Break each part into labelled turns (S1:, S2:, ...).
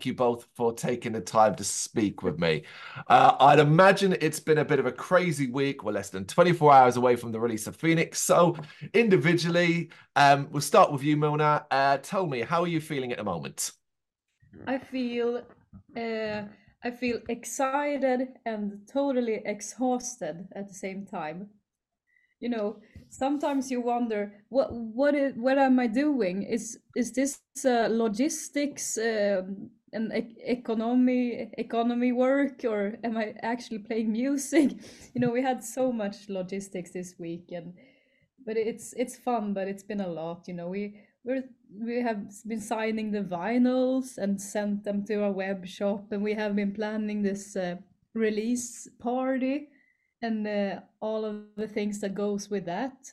S1: thank you both for taking the time to speak with me. Uh, I'd imagine it's been a bit of a crazy week. We're less than 24 hours away from the release of Phoenix. So, individually, um, we'll start with you, Mona. Uh, tell me, how are you feeling at the moment?
S2: I feel. Uh, I feel excited and totally exhausted at the same time you know sometimes you wonder what what is what am i doing is is this uh, logistics um, and e economy economy work or am i actually playing music? You know we had so much logistics this week and but it's it's fun but it's been a lot you know. We we we have been signing the vinyls and sent them to our web shop and we have been planning this uh, release party and uh, all of the things that goes with that.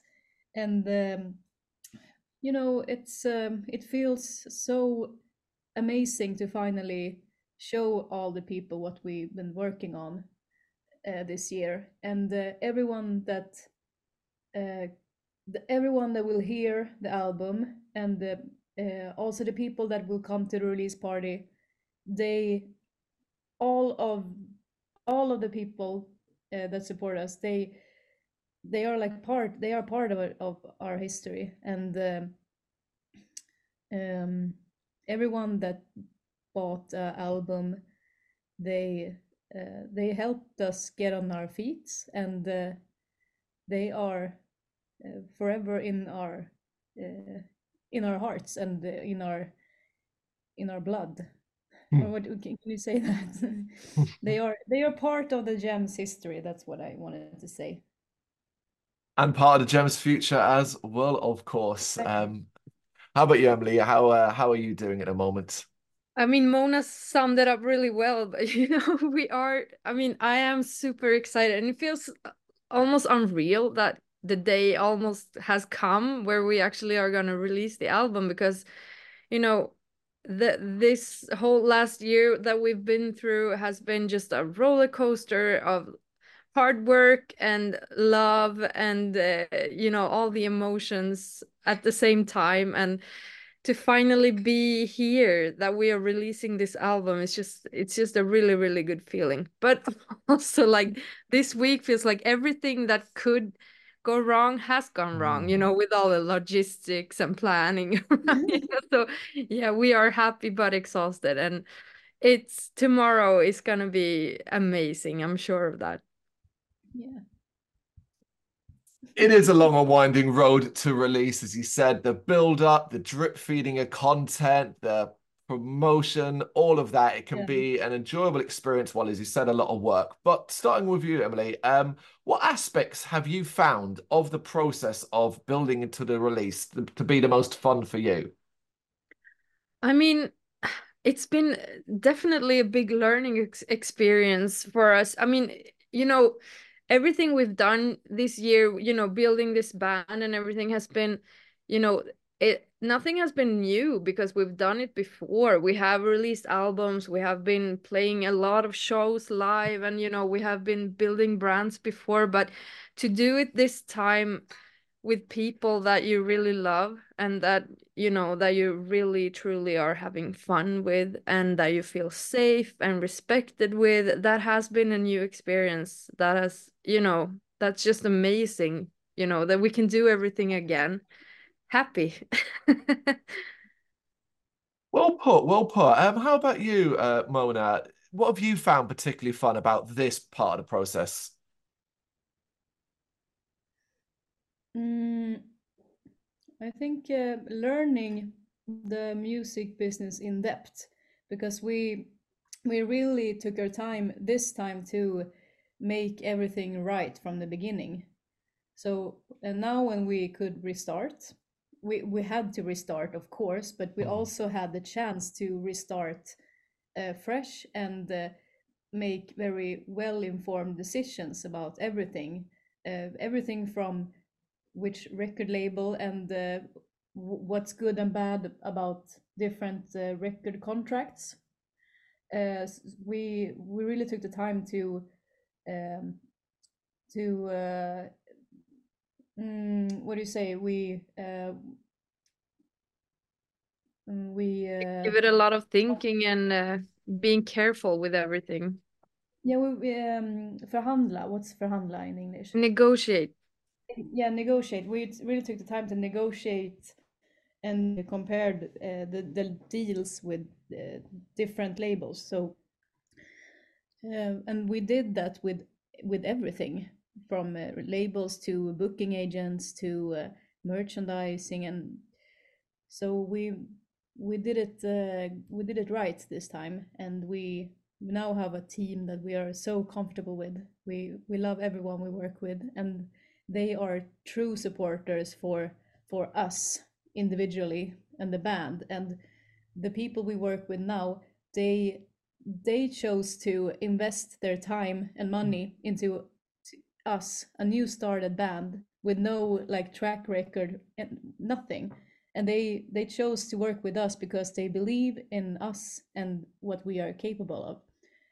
S2: And um, you know it's um, it feels so amazing to finally show all the people what we've been working on uh, this year. And uh, everyone that uh, the, everyone that will hear the album and the, uh, also the people that will come to the release party they all of all of the people uh, that support us they they are like part they are part of, of our history. And um, um, everyone that bought uh, album they uh, they helped us get on our feet and uh, they are uh, forever in our uh, in our hearts and uh, in our in our blood Hmm. Or what can you say that? they are they are part of the Gems history. That's what I wanted to say.
S1: And part of the Gems future as well, of course. Um, how about you, Emlee? How uh, how are you doing at the moment?
S3: I mean, Mona summed it up really well, but you know, we are, I mean, I am super excited and it feels almost unreal that the day almost has come where we actually are going to release the album because, you know, the this whole last year that we've been through has been just a roller coaster of hard work and love and uh, you know all the emotions at the same time and to finally be here that we are releasing this album it's just it's just a really really good feeling. But also like this week feels like everything that could go wrong has gone wrong you know mm. with all the logistics and planning so yeah we are happy but exhausted and it's tomorrow is going to be amazing i'm sure of that
S2: yeah
S1: it is a long and winding road to release as you said the build up the drip feeding of content the promotion, all of that. It can yeah. be an enjoyable experience while, as you said, a lot of work. But starting with you, Emlee, um, what aspects have you found of the process of building into the release to, be the most fun for you?
S3: I mean, it's been definitely a big learning ex experience for us. I mean, you know, everything we've done this year, you know, building this band and everything has been, you know, it nothing has been new because we've done it before. We have released albums we have been playing a lot of shows live and you know we have been building brands before but to do it this time with people that you really love and that you know that you really truly are having fun with and that you feel safe and respected with that has been a new experience that has you know that's just amazing you know that we can do everything again happy.
S1: well put, well put. Um, how about you, uh, Mona? What have you found particularly fun about this part of the process?
S2: Mm, I think uh, learning the music business in depth because we we really took our time this time to make everything right from the beginning. So and now when we could restart, we we had to restart, of course, but we mm. also had the chance to restart uh, fresh and uh, make very well informed decisions about everything, uh, everything from which record label and uh, what's good and bad about different uh, record contracts. Uh, we we really took the time to um, to mm, what do you say? We uh, we uh,
S3: give it a lot of thinking and uh, being careful with everything.
S2: Yeah, we, we um, förhandla. What's förhandla in English?
S3: Negotiate.
S2: Yeah, negotiate. We really took the time to negotiate and compared uh, the the deals with uh, different labels. So, uh, and we did that with with everything from labels to booking agents to merchandising, and so we we did it we did it right this time, and we now have a team that we are so comfortable with. We we love everyone we work with, and they are true supporters for for us individually and the band. And the people we work with now they they chose to invest their time and money into us a new started band with no like track record and nothing. And they they chose to work with us because they believe in us and what we are capable of.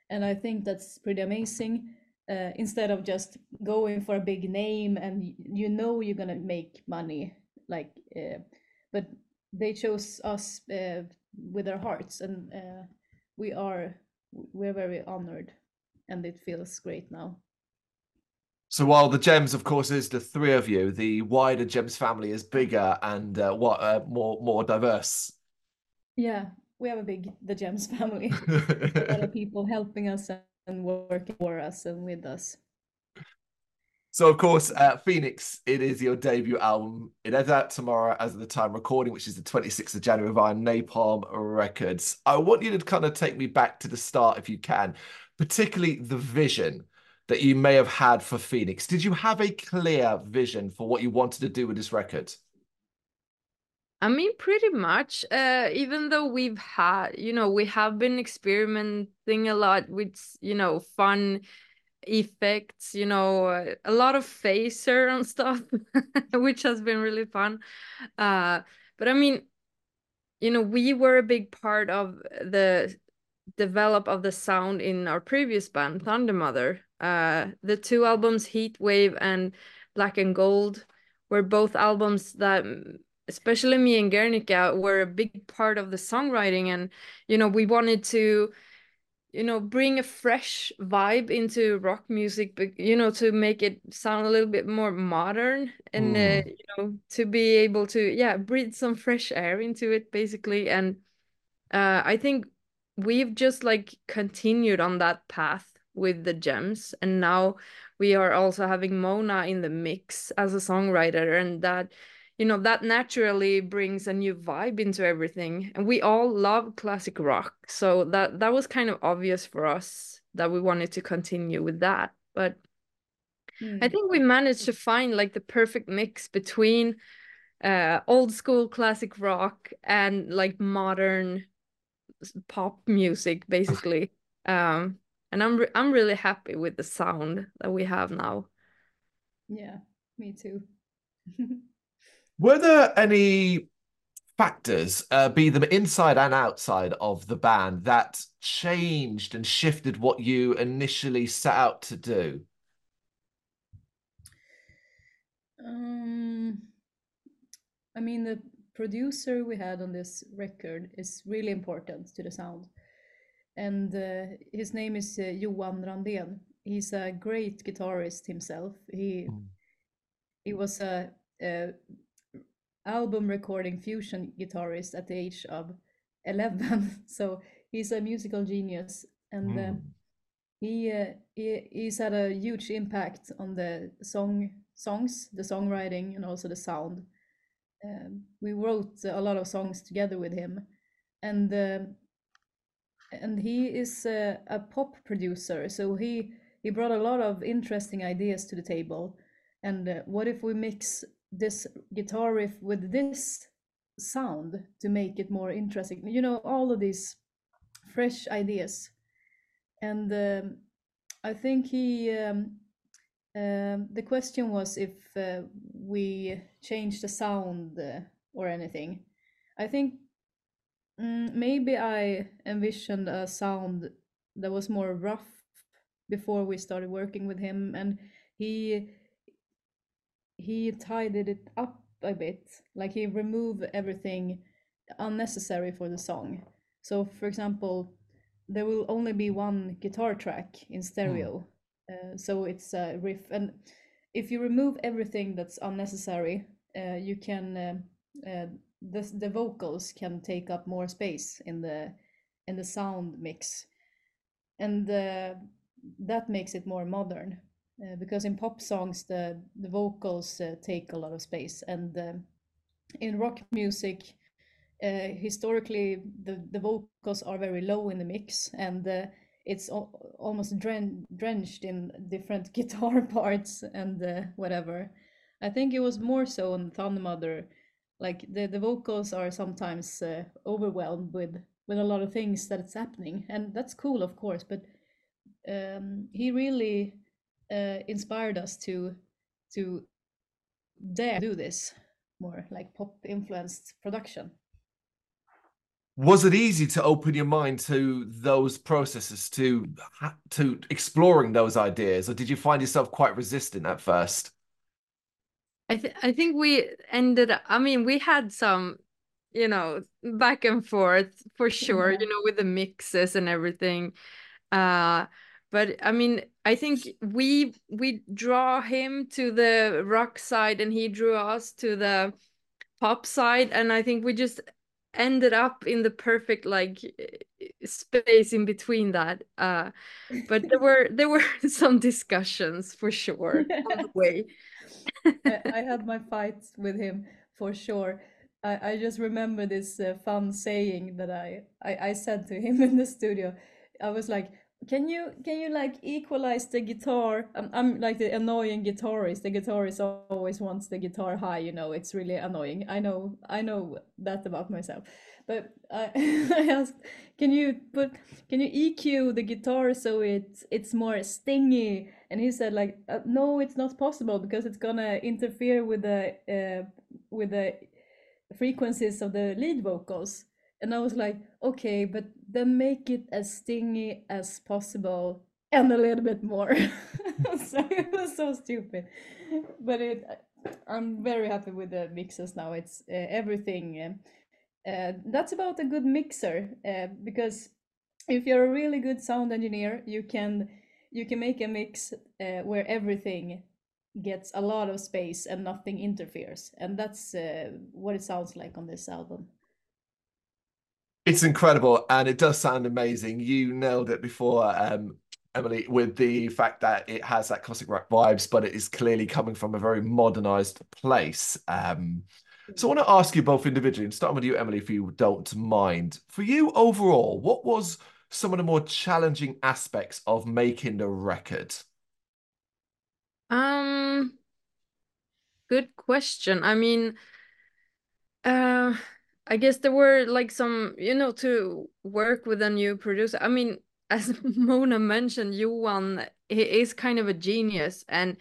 S2: And i think that's pretty amazing uh, instead of just going for a big name and you know you're gonna make money like uh, but they chose us uh, with their hearts and uh, we are we're very honored and it feels great now.
S1: So while the gems of course is the three of you the wider gems family is bigger and uh, what uh, more more diverse.
S2: Yeah we have a big the gems family. A lot of people helping us and working for us and with us
S1: so, of course, uh, Phoenix, it is your debut album. It is out tomorrow as of the time recording, which is the 26th of January via Napalm Records. I want you to kind of take me back to the start, if you can, particularly the vision that you may have had for Phoenix. Did you have a clear vision for what you wanted to do with this record?
S3: I mean, pretty much. Uh, even though we've had, you know, we have been experimenting a lot with, you know, fun effects, you know, a lot of phaser and stuff, which has been really fun. Uh, but I mean, you know, we were a big part of the develop of the sound in our previous band, Thundermother. Uh, the two albums, Heat Wave and Black and Gold, were both albums that especially me and Guernica were a big part of the songwriting. And you know we wanted to you know bring a fresh vibe into rock music but you know to make it sound a little bit more modern and mm. uh, you know to be able to yeah breathe some fresh air into it basically. And uh, i think we've just like continued on that path with the gems. And now we are also having mona in the mix as a songwriter. And that you know that naturally brings a new vibe into everything. And we all love classic rock. So that that was kind of obvious for us that we wanted to continue with that. But mm. i think we managed to find like the perfect mix between uh old school classic rock and like modern pop music basically. Um and i'm re i'm really happy with the sound that we have now.
S2: Yeah me too
S1: Were there any factors, uh, be them inside and outside of the band, that changed and shifted what you initially set out to do?
S2: Um, I mean, the producer we had on this record is really important to the sound. And uh, his name is uh, Johan Randén. He's a great guitarist himself. He mm. he was a, a album recording fusion guitarist at the age of 11 so he's a musical genius and mm. uh, he, uh, he he's had a huge impact on the song songs the songwriting and also the sound. Um, we wrote a lot of songs together with him and uh, and he is a, a pop producer. So he he brought a lot of interesting ideas to the table. And uh, what if we mix this guitar riff with this sound to make it more interesting. You know all of these fresh ideas. And um, i think he um, um, the question was if uh, we change the sound uh, or anything. I think mm, maybe i envisioned a sound that was more rough before we started working with him. And he he tidied it up a bit like he removed everything unnecessary for the song. So, for example, there will only be one guitar track in stereo, mm. uh, so it's a riff. And if you remove everything that's unnecessary, uh, you can uh, uh, the the vocals can take up more space in the in the sound mix, and uh, that makes it more modern. Uh, because in pop songs the the vocals take a lot of space, and in rock music uh, historically the, the vocals are very low in the mix and uh, it's al- almost dren- drenched in different guitar parts and uh, whatever. I think it was more so on Thundermother Like the, the vocals are sometimes uh, overwhelmed with with a lot of things that's happening, and that's cool, of course. But um, he really uh, inspired us to to dare do this more like pop influenced production.
S1: Was it easy to open your mind to those processes to to exploring those ideas or did you find yourself quite resistant at first?
S3: I th- i think we ended up, i mean we had some you know back and forth for sure you know with the mixes and everything. Uh but i mean i think we we draw him to the rock side and he drew us to the pop side. And i think we just ended up in the perfect like space in between that. Uh but there were there were some discussions for sure on the way.
S2: I, had my fights with him for sure. I i just remember this uh, fun saying that I, I i said to him in the studio. I was like can you can you like equalize the guitar? I'm, I'm like the annoying guitarist. The guitarist always wants the guitar high you know? It's really annoying. I know i know that about myself. But I, I asked can you put can you eq the guitar so it's it's more stingy? And he said like uh, no it's not possible because it's gonna interfere with the uh, with the frequencies of the lead vocals. And I was like, okay, but then make it as stingy as possible and a little bit more. so it was so stupid. But it, I'm very happy with the mixes now. It's uh, everything. Uh, that's about a good mixer uh, because if you're a really good sound engineer, you can you can make a mix uh, where everything gets a lot of space and nothing interferes, and that's uh, what it sounds like on this album.
S1: It's incredible, and it does sound amazing. You nailed it before, um, Emlee, with the fact that it has that classic rock vibes, but it is clearly coming from a very modernized place. Um, so I want to ask you both individually, and starting with you, Emlee, if you don't mind. For you overall, what was some of the more challenging aspects of making the record?
S3: Um, good question. I mean, uh I guess there were like some, you know, to work with a new producer. I mean, as Mona mentioned, Johan, he is kind of a genius and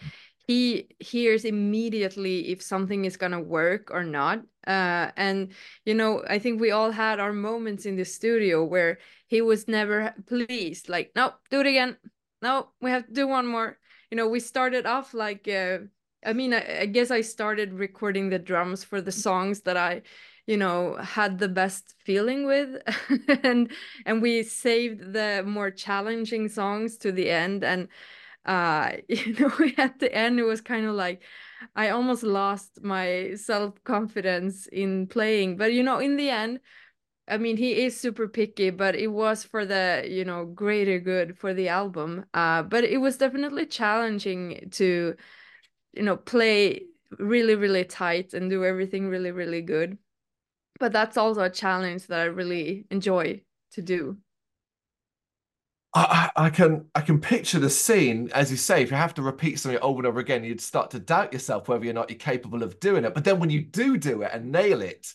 S3: he hears immediately if something is gonna work or not. Uh, and you know, I think we all had our moments in the studio where he was never pleased. Like, no, do it again. No, we have to do one more. You know, we started off like, uh, I mean, I, I guess I started recording the drums for the songs that I you know had the best feeling with. And and we saved the more challenging songs to the end. And uh you know at the end it was kind of like i almost lost my self-confidence in playing. But you know in the end i mean he is super picky but it was for the you know greater good for the album. Uh but it was definitely challenging to you know play really really tight and do everything really really good but that's also a challenge that I really enjoy to do.
S1: I, I can I can picture the scene as you say. If you have to repeat something over and over again, you'd start to doubt yourself whether or not you're capable of doing it. But then when you do do it and nail it,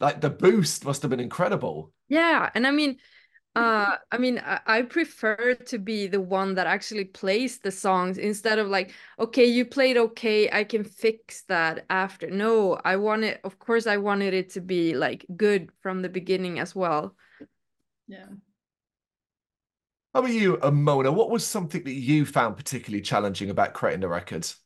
S1: like the boost must have been incredible.
S3: Yeah, and I mean, uh, I mean, I, I prefer to be the one that actually plays the songs instead of like, okay, you played okay, I can fix that after. No, I want it, of course, I wanted it to be like good from the beginning as well.
S2: Yeah.
S1: How about you, Mona? What was something that you found particularly challenging about creating the records?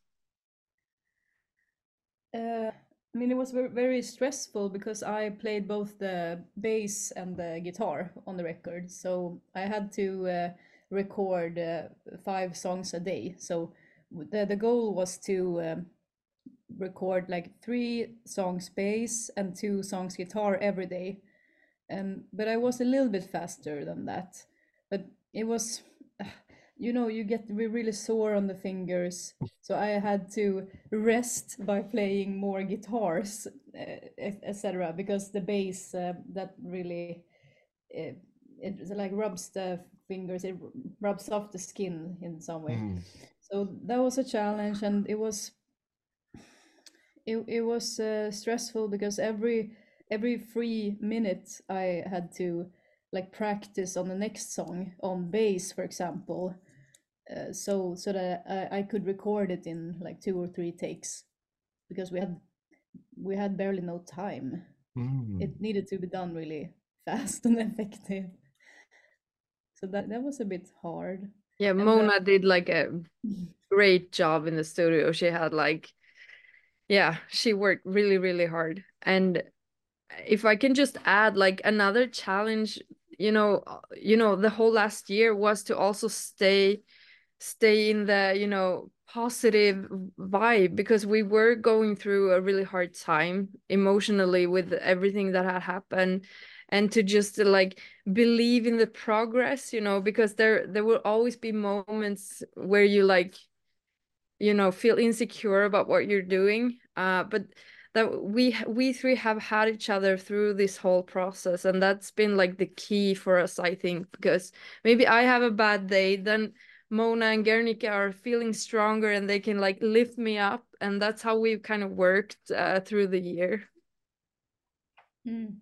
S2: Uh, I mean, it was very, stressful because I played both the bass and the guitar on the record. So I had to uh, record uh, five songs a day. So the, the goal was to um, record like three songs bass and two songs guitar every day. Um, but I was a little bit faster than that. But it was you know you get really sore on the fingers so i had to rest by playing more guitars uh, etc because the bass uh, that really it, it like rubs the fingers it rubs off the skin in some way mm. so that was a challenge and it was it, it was uh, stressful because every every free minute i had to like practice on the next song on bass for example uh, so so that I, I could record it in like two or three takes because we had we had barely no time. Mm. it needed to be done really fast and effective. So that that was a bit hard.
S3: Yeah and mona then... did like a great job in the studio. She had like yeah she worked really really hard. And if i can just add like another challenge you know you know the whole last year was to also stay stay in the you know positive vibe because we were going through a really hard time emotionally with everything that had happened and to just like believe in the progress you know because there there will always be moments where you like you know feel insecure about what you're doing. Uh but that we we three have had each other through this whole process and that's been like the key for us i think because maybe i have a bad day then Mona and Guernica are feeling stronger and they can like lift me up. And that's how we've kind of worked uh, through the year.
S2: Mm.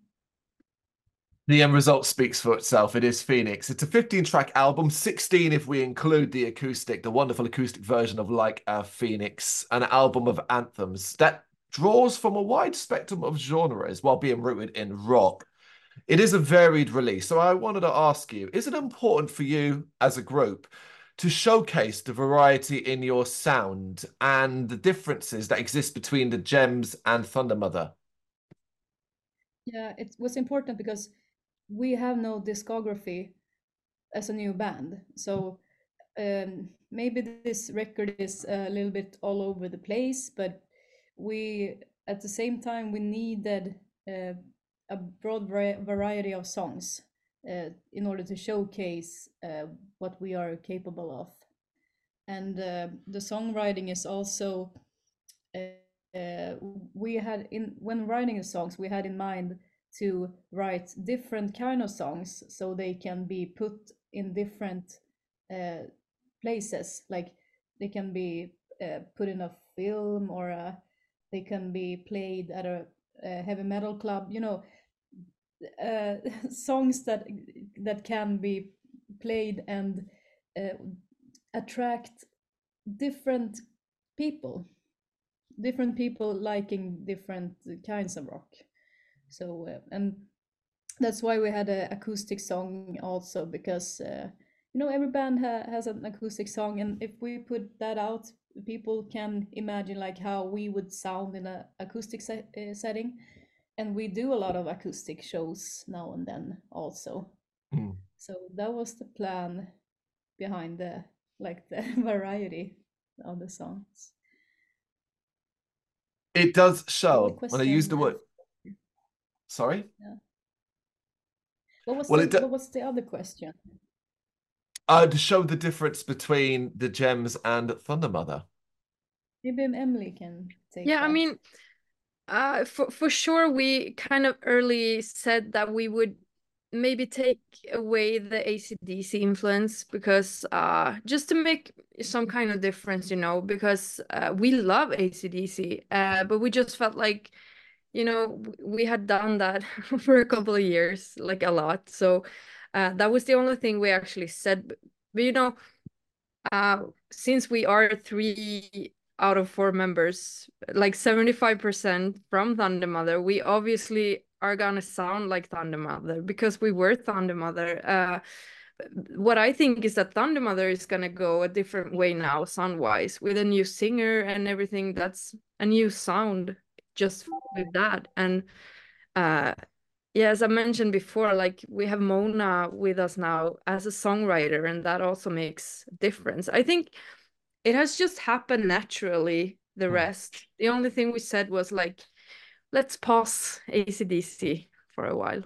S1: The end result speaks for itself. It is Phoenix. It's a 15 track album, 16 if we include the acoustic, the wonderful acoustic version of Like a Phoenix, an album of anthems that draws from a wide spectrum of genres while being rooted in rock. It is a varied release. So I wanted to ask you is it important for you as a group to showcase the variety in your sound and the differences that exist between the gems and Thundermother?
S2: Yeah, it was important because we have no discography as a new band. So um, maybe this record is a little bit all over the place, but we at the same time we needed uh, a broad variety of songs uh, in order to showcase uh, what we are capable of. And uh, the songwriting is also we had in when writing the songs we had in mind to write different kind of songs so they can be put in different uh, places like they can be uh, put in a film or a, they can be played at a, a heavy metal club you know uh, songs that that can be played and uh, attract different people. Different people liking different kinds of rock. So uh, and that's why we had an acoustic song also because uh, you know every band ha has an acoustic song and if we put that out people can imagine like how we would sound in an acoustic se uh, setting and we do a lot of acoustic shows now and then also. Mm. so that was the plan behind the like the variety of the songs.
S1: It does show. when i use the word sorry?
S2: Yeah. what was well, the, what was the other question?
S1: Uh to show the difference between the gems and thundermother
S2: maybe emlee can take
S3: yeah
S2: that.
S3: i mean uh, for for sure, we kind of early said that we would maybe take away the ACDC influence because uh, just to make some kind of difference, you know, because uh, we love ACDC, uh, but we just felt like, you know, we had done that for a couple of years, like a lot. So uh, that was the only thing we actually said. But, but you know, uh, since we are three out of four members, like 75% from Thundermother, we obviously are gonna sound like Thundermother because we were Thundermother. Uh, what I think is that Thundermother is gonna go a different way now, sound wise, with a new singer and everything. That's a new sound just with that and uh yeah as i mentioned before like we have mona with us now as a songwriter and that also makes a difference i think it has just happened naturally the hmm. rest the only thing we said was like let's pause acdc for a while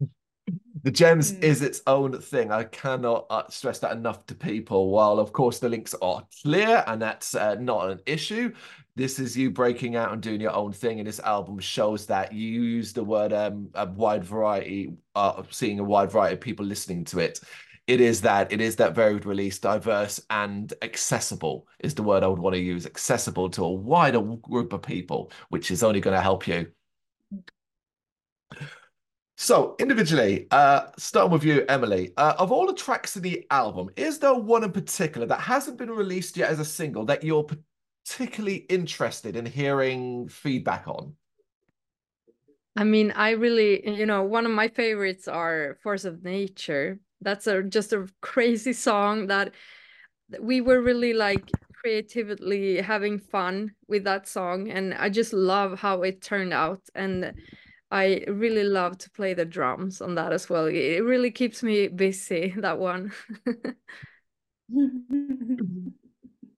S1: the gems mm. is its own thing. I cannot uh, stress that enough to people. While of course the links are clear and that's uh, not an issue, this is you breaking out and doing your own thing. And this album shows that you use the word um, a wide variety, uh, seeing a wide variety of people listening to it. It is that it is that varied release, diverse and accessible is the word I would want to use. Accessible to a wider group of people, which is only going to help you. So, individually, uh, starting with you, Emlee, uh, of all the tracks in the album, is there one in particular that hasn't been released yet as a single that you're particularly interested in hearing feedback on?
S3: I mean, I really, you know, one of my favorites are Force of Nature. That's a just a crazy song that we were really like creatively having fun with that song and I just love how it turned out and I really love to play the drums on that as well. It really keeps me busy, that one.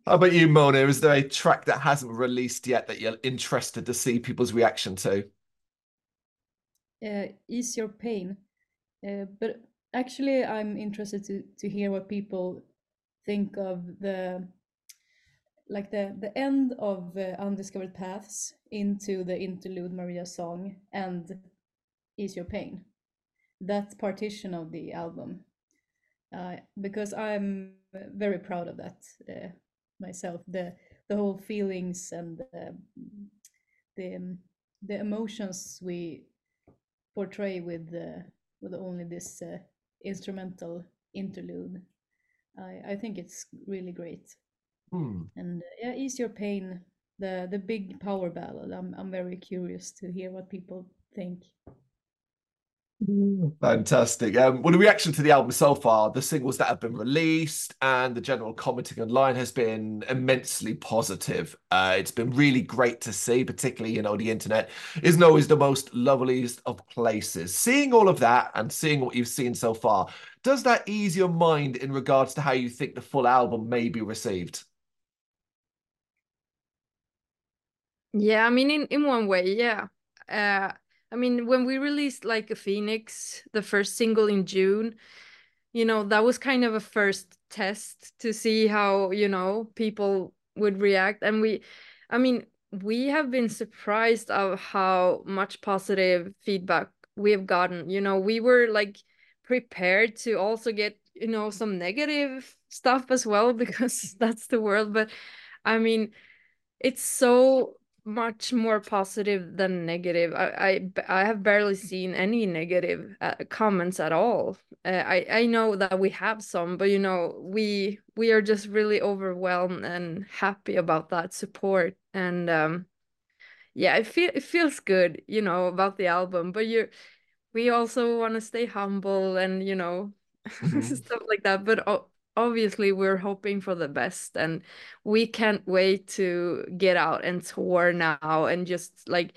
S1: How about you, Mona? Is there a track that hasn't released yet that you're interested to see people's reaction to?
S2: Uh, Ease Your Pain. Uh, but actually, I'm interested to, to hear what people think of the like the the end of uh, undiscovered paths into the interlude maria song and ease your pain. That partition of the album. Uh, because i'm very proud of that uh, myself. The the whole feelings and the um, the emotions we portray with with only this uh, instrumental interlude i i think it's really great
S1: Hmm.
S2: And uh, yeah, ease your pain. The the big power ballad. I'm I'm very curious to hear what people think.
S1: Fantastic. Um, well, the reaction to the album so far, the singles that have been released, and the general commenting online has been immensely positive. Uh, it's been really great to see, particularly, you know, the internet isn't always the most loveliest of places. Seeing all of that and seeing what you've seen so far, does that ease your mind in regards to how you think the full album may be received?
S3: Yeah, I mean, in, in one way, yeah. Uh, I mean, when we released like a Phoenix, the first single in June, you know, that was kind of a first test to see how, you know, people would react. And we, I mean, we have been surprised of how much positive feedback we have gotten. You know, we were like prepared to also get, you know, some negative stuff as well, because that's the world. But I mean, it's so much more positive than negative. I I, I have barely seen any negative uh, comments at all. Uh, I I know that we have some, but you know we we are just really overwhelmed and happy about that support and um yeah, it feel it feels good, you know, about the album. But you we also want to stay humble and you know mm-hmm. stuff like that. But oh, obviously we're hoping for the best and we can't wait to get out and tour now and just like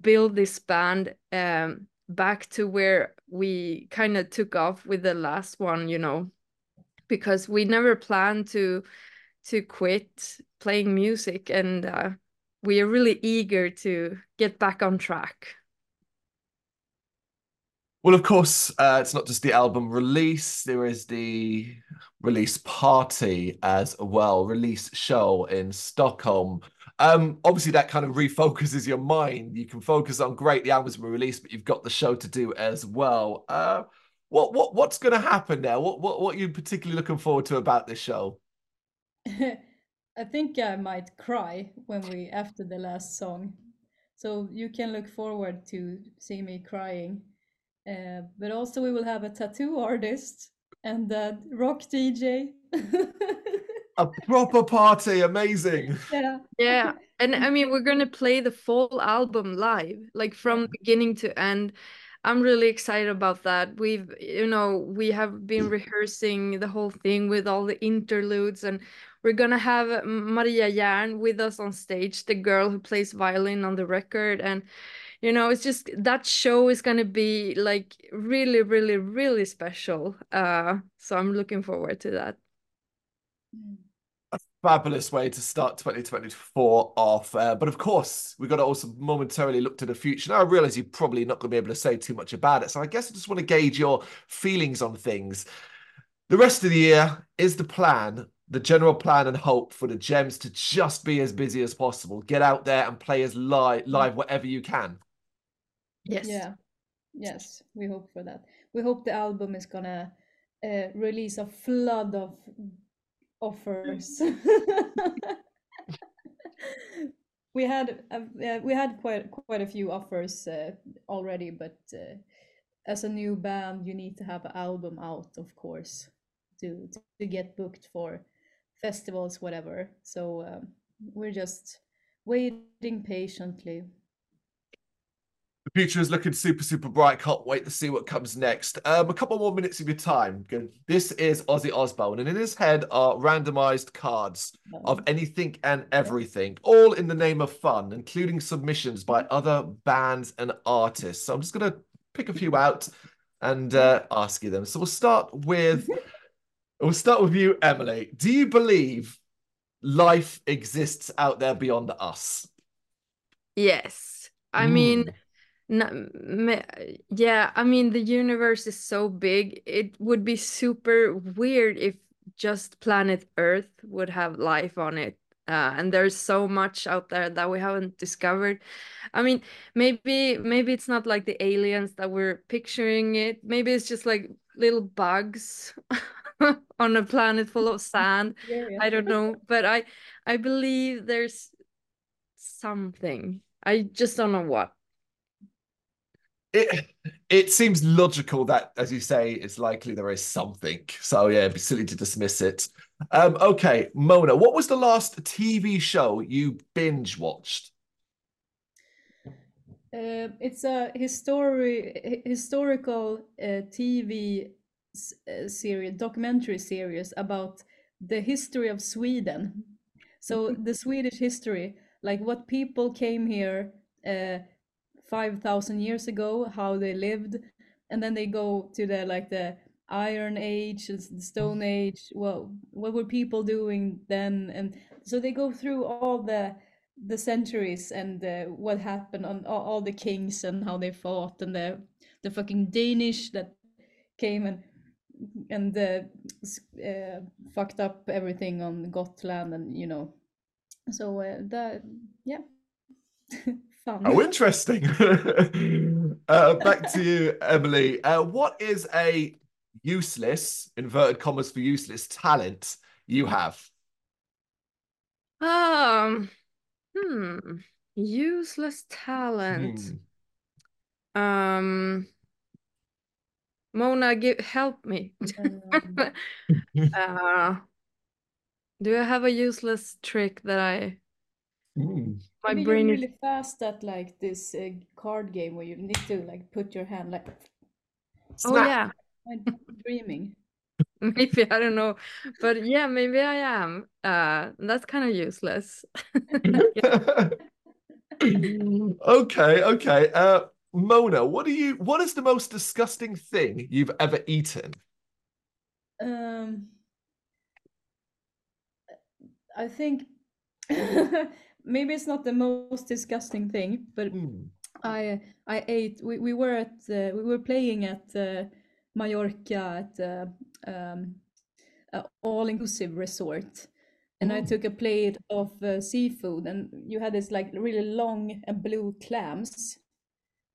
S3: build this band um back to where we kind of took off with the last one you know? Because we never planned to to quit playing music and uh, we are really eager to get back on track
S1: well, of course, uh, it's not just the album release. There is the release party as well, release show in Stockholm. Um, obviously, that kind of refocuses your mind. You can focus on great, the album's been released, but you've got the show to do as well. Uh, what what what's going to happen now? What what what are you particularly looking forward to about this show?
S2: I think I might cry when we after the last song, so you can look forward to see me crying. Uh, but also we will have a tattoo artist and a rock DJ.
S1: a proper party, amazing.
S2: Yeah.
S3: Yeah. And I mean we're gonna play the full album live, like from beginning to end. I'm really excited about that. We've, you know, we have been rehearsing the whole thing with all the interludes, and we're gonna have Maria Järn with us on stage, the girl who plays violin on the record, and you know, it's just that show is gonna be like really, really, really special. Uh, so I'm looking forward to that.
S2: Mm
S1: fabulous way to start 2024 off. Uh, but of course, we've got to also momentarily look to the future. Now, I realize you're probably not going to be able to say too much about it. So I guess I just want to gauge your feelings on things. The rest of the year is the plan, the general plan and hope for the Gems to just be as busy as possible. Get out there and play as live, live whatever you can.
S3: Yes.
S2: Yeah. Yes, we hope for that. We hope the album is gonna uh, release a flood of offers. we had uh, we had quite quite a few offers uh, already, but uh, as a new band, you need to have an album out, of course, to to get booked for festivals, whatever. So um, we're just waiting patiently.
S1: Future is looking super, super bright. Can't wait to see what comes next. Um, a couple more minutes of your time. Good. This is Ozzy Osbourne, and in his head are randomized cards of anything and everything, all in the name of fun, including submissions by other bands and artists. So I'm just gonna pick a few out and uh, ask you them. So we'll start with we'll start with you, Emlee. Do you believe life exists out there beyond us?
S3: Yes. I mm. Yeah, I mean, the universe is so big. It would be super weird if just planet Earth would have life on it. Uh, and there's so much out there that we haven't discovered. I mean, maybe maybe it's not like the aliens that we're picturing it. Maybe it's just like little bugs on a planet full of sand. Yeah, yeah. I don't know, but I I believe there's something. I just don't know what
S1: it it seems logical that, as you say, it's likely there is something. So yeah, it'd be silly to dismiss it. Um, okay, Mona, what was the last TV show you binge watched?
S2: Uh, it's a history historical uh, TV uh, series, documentary series about the history of Sweden. So the Swedish history, like what people came here uh, 5000 years ago how they lived. And then they go to the like the iron age the stone age. Well what were people doing then? And so they go through all the the centuries and uh, what happened on all, all, the kings and how they fought and the the fucking danish that came and and uh, uh, fucked up everything on Gotland and you know. So uh, that yeah
S1: Fun. Oh, interesting. uh, back to you, Emlee. Uh, what is a useless, inverted commas for useless, talent you have?
S3: Um, hmm, useless talent. Hmm. Um, Mona, give help me. uh, do I have a useless trick that I?
S1: Mm
S2: my I mean, brain you're really is... fast at like this uh, card game where you need to like put your hand like.
S3: Oh yeah.
S2: I'm dreaming.
S3: Maybe I don't know, but yeah, maybe I am. Uh, that's kind of useless.
S1: okay, okay. Uh, Mona, what do you? What is the most disgusting thing you've ever eaten?
S2: Um, I think maybe it's not the most disgusting thing, but mm. I I ate. We, we were at uh, we were playing at uh, Mallorca at uh, um, all inclusive resort, and mm. I took a plate of uh, seafood, and you had this like really long and blue clams.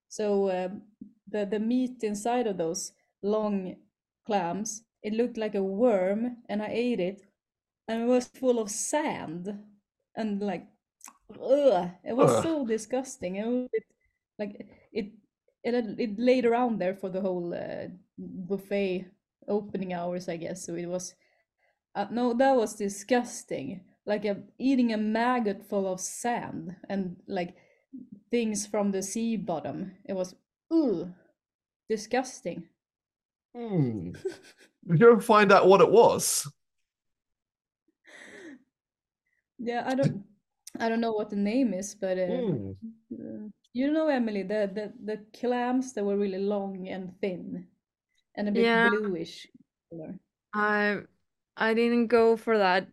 S2: So um, the the meat inside of those long clams, it looked like a worm, and I ate it, and it was full of sand and like ugh, it was ugh. so disgusting. It was like it it it laid around there for the whole uh, buffet opening hours, I guess. So it was uh, no, that was disgusting. Like a, eating a maggot full of sand and like things from the sea bottom. It was ugh. disgusting.
S1: Hmm. Did you ever find out what it was?
S2: Yeah, I don't I don't know what the name is, but uh, uh, you know, Emlee, the, the the clams that were really long and thin and a bit
S3: Yeah.
S2: bluish color.
S3: I I didn't go for that,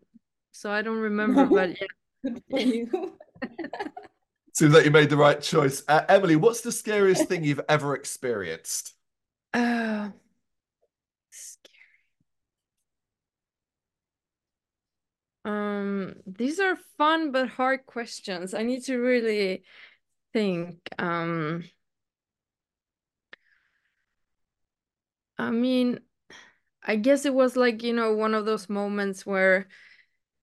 S3: so I don't remember,
S2: No.
S3: but yeah.
S2: Good for you.
S1: Seems like you made the right choice. Uh, Emlee, what's the scariest thing you've ever experienced?
S3: Oh, Um, these are fun but hard questions. I need to really think. Um, I mean, I guess it was like, you know, one of those moments where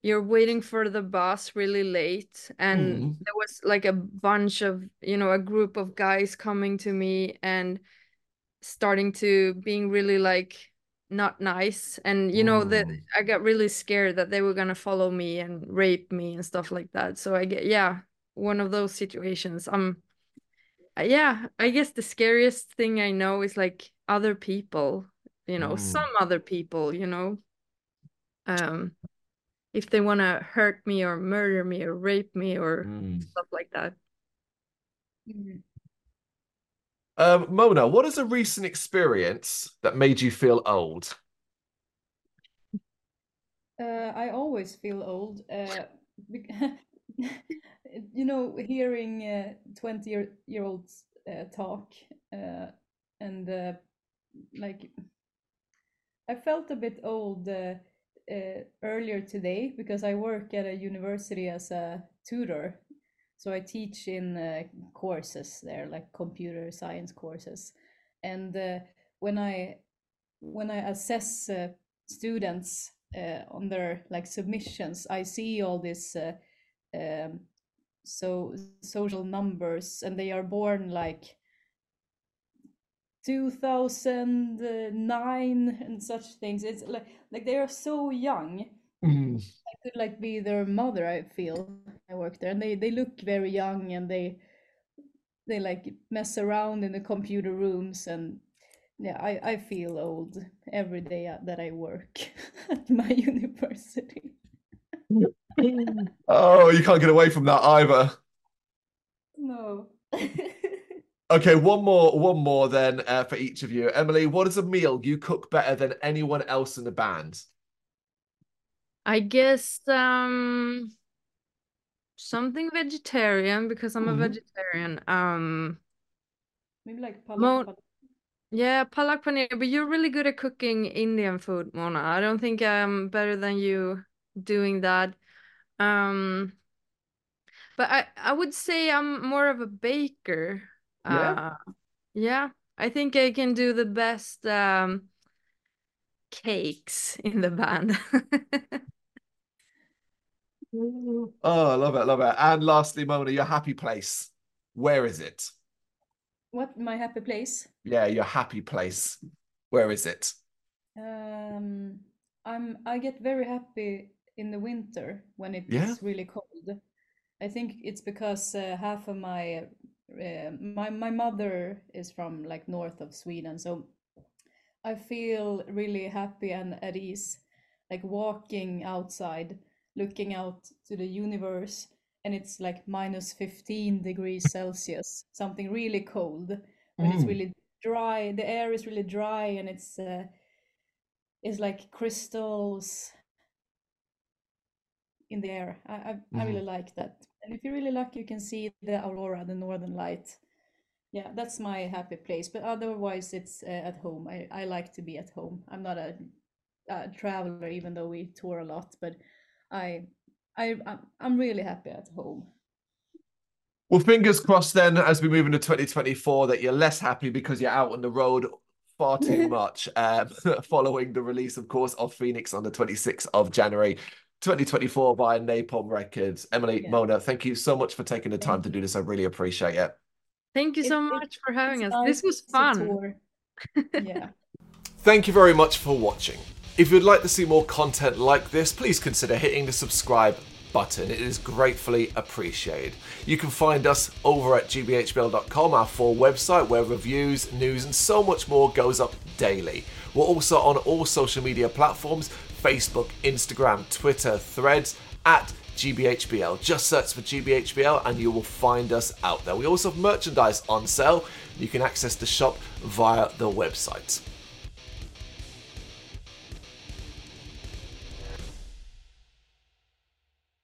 S3: you're waiting for the bus really late and
S1: Mm.
S3: there was like a bunch of, you know, a group of guys coming to me and starting to being really like not nice and you know that
S1: Mm.
S3: I got really scared that they were gonna follow me and rape me and stuff like that. So I get yeah, one of those situations. Um yeah, I guess the scariest thing I know is like other people, you know,
S1: Mm.
S3: some other people, you know. Um if they want to hurt me or murder me or rape me or
S1: Mm.
S3: stuff like that.
S1: Um, Mona, what is a recent experience that made you feel old?
S2: Uh, I always feel old. Uh, you know, hearing uh, 20 year, year olds uh, talk uh, and uh, like I felt a bit old earlier today because I work at a university as a tutor. So I teach in uh, courses there, like computer science courses. And uh, when I when I assess uh, students uh, on their like submissions, I see all this uh, um, so social numbers, and they are born like 2009 and such things. It's like like they are so young.
S1: Mm.
S2: I could like be their mother. I feel I work there, and they they look very young, and they they like mess around in the computer rooms and yeah i i feel old every day uh, that i work at my university
S1: Oh, you can't get away from that either.
S2: no
S1: Okay, one more, one more then uh, for each of you. Emlee, what is a meal you cook better than anyone else in the band?
S3: I guess um something vegetarian because I'm a
S1: Mhm.
S3: vegetarian. Um
S2: maybe like palak.
S3: yeah, palak paneer, but you're really good at cooking Indian food, Mona. I don't think I'm better than you doing that. Um but I I would say I'm more of a baker.
S1: Yeah?
S3: Uh yeah, I think I can do the best um cakes in the band.
S1: Oh, I love it, love it. And lastly, Mona, your happy place. Where is it?
S2: what my happy place
S1: Yeah, your happy place. Where is it?
S2: um i'm i get very happy in the winter when it's
S1: Yeah?
S2: really cold i think it's because uh, half of my uh, my my mother is from like north of sweden so I feel really happy and at ease, like walking outside, looking out to the universe, and it's like minus 15 degrees Celsius, something really cold, but it's
S1: Mm.
S2: really dry. The air is really dry, and it's uh, it's like crystals in the air. I I, I really like that. And if you're really lucky, you can see the aurora, the northern light. Yeah, that's my happy place. But otherwise, it's uh, at home. I, I like to be at home. I'm not a, a traveler, even though we tour a lot. But I, I, I'm, I'm really happy at home.
S1: Well, fingers crossed then as we move into 2024 that you're less happy because you're out on the road far too much um, following the release, of course, of Phoenix on the 26th of January 2024 by Napalm Records. Emlee,
S2: Yeah.
S1: Mona, thank you so much for taking the time to do this. I really appreciate it.
S3: Thank you so
S2: it-
S3: much for having
S2: It's
S3: us. This was fun.
S2: Yeah.
S1: Thank you very much for watching. If you'd like to see more content like this, please consider hitting the subscribe button. It is gratefully appreciated. You can find us over at gbhbl.com, our full website, where reviews, news, and so much more goes up daily. We're also on all social media platforms Facebook, Instagram, Twitter, Threads, at GBHBL. Just search for GBHBL and you will find us out there. We also have merchandise on sale. You can access the shop via the website.